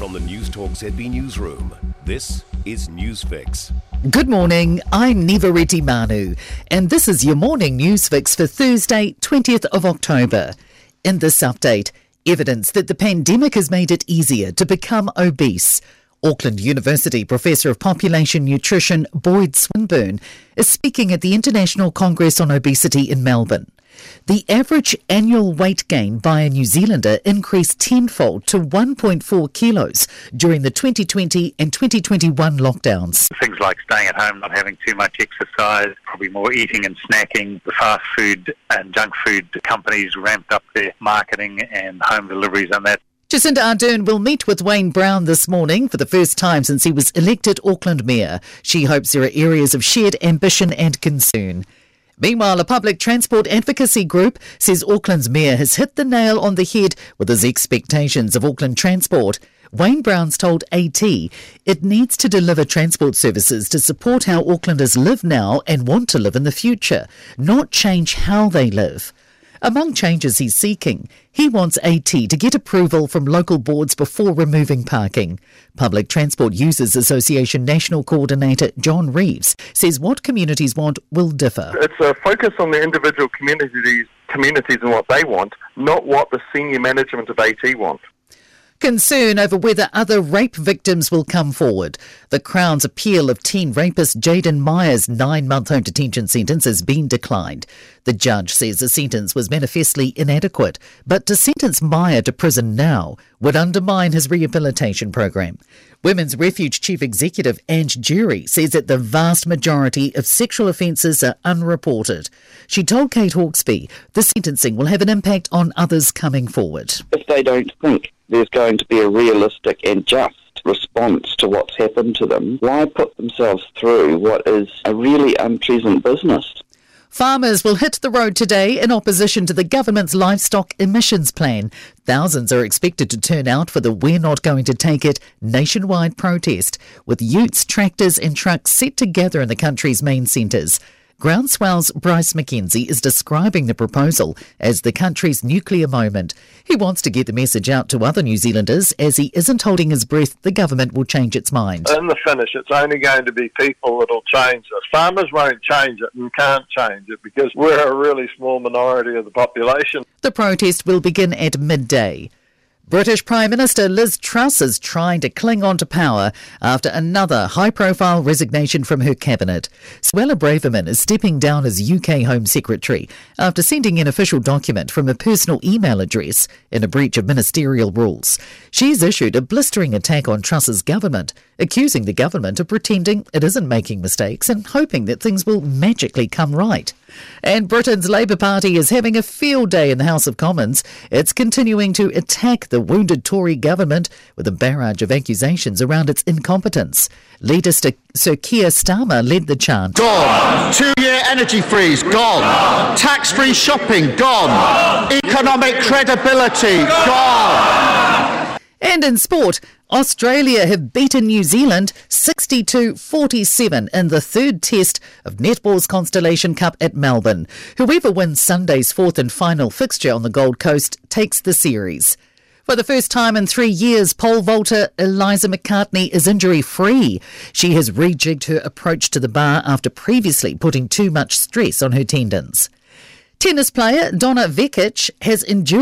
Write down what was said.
From the News Talk ZB Newsroom, this is Newsfix. Good morning, I'm Niva Retimanu, and this is your morning Newsfix for Thursday, 20th of October. In this update, evidence that the pandemic has made it easier to become obese. Auckland University Professor of Population Nutrition Boyd Swinburn is speaking at the International Congress on Obesity in Melbourne. The average annual weight gain by a New Zealander increased tenfold to 1.4 kilos during the 2020 and 2021 lockdowns. Things like staying at home, not having too much exercise, probably more eating and snacking. The fast food and junk food companies ramped up their marketing and home deliveries and that. Jacinda Ardern will meet with Wayne Brown this morning for the first time since he was elected Auckland Mayor. She hopes there are areas of shared ambition and concern. Meanwhile, a public transport advocacy group says Auckland's mayor has hit the nail on the head with his expectations of Auckland transport. Wayne Brown's told AT it needs to deliver transport services to support how Aucklanders live now and want to live in the future, not change how they live. Among changes he's seeking, he wants AT to get approval from local boards before removing parking. Public Transport Users Association National Coordinator John Reeves says what communities want will differ. It's a focus on the individual communities, communities and what they want, not what the senior management of AT want. Concern over whether other rape victims will come forward. The Crown's appeal of teen rapist Jayden Meyer's nine month home detention sentence has been declined. The judge says the sentence was manifestly inadequate, but to sentence Meyer to prison now would undermine his rehabilitation program. Women's Refuge Chief Executive Ang Jury says that the vast majority of sexual offences are unreported. She told Kate Hawkesby the sentencing will have an impact on others coming forward. If they don't think there's going to be a realistic and just response to what's happened to them, why put themselves through what is a really unpleasant business? Farmers will hit the road today in opposition to the government's livestock emissions plan. Thousands are expected to turn out for the We're Not Going to Take It nationwide protest, with utes, tractors, and trucks set to gather in the country's main centres. Groundswell's Bryce McKenzie is describing the proposal as the country's nuclear moment. He wants to get the message out to other New Zealanders as he isn't holding his breath the government will change its mind. In the finish, it's only going to be people that'll change this. Farmers won't change it and can't change it because we're a really small minority of the population. The protest will begin at midday. British Prime Minister Liz Truss is trying to cling on to power after another high profile resignation from her cabinet. Suella Braverman is stepping down as UK Home Secretary after sending an official document from a personal email address in a breach of ministerial rules. She's issued a blistering attack on Truss's government, accusing the government of pretending it isn't making mistakes and hoping that things will magically come right. And Britain's Labour Party is having a field day in the House of Commons. It's continuing to attack the wounded Tory government with a barrage of accusations around its incompetence. Leader Sir Keir Starmer led the chant. Gone. Two year energy freeze. Gone. Tax free shopping. Gone. Economic credibility. Gone. And in sport, Australia have beaten New Zealand 62 47 in the third test of Netball's Constellation Cup at Melbourne. Whoever wins Sunday's fourth and final fixture on the Gold Coast takes the series. For the first time in three years, pole vaulter Eliza McCartney is injury free. She has rejigged her approach to the bar after previously putting too much stress on her tendons. Tennis player Donna Vekic has endured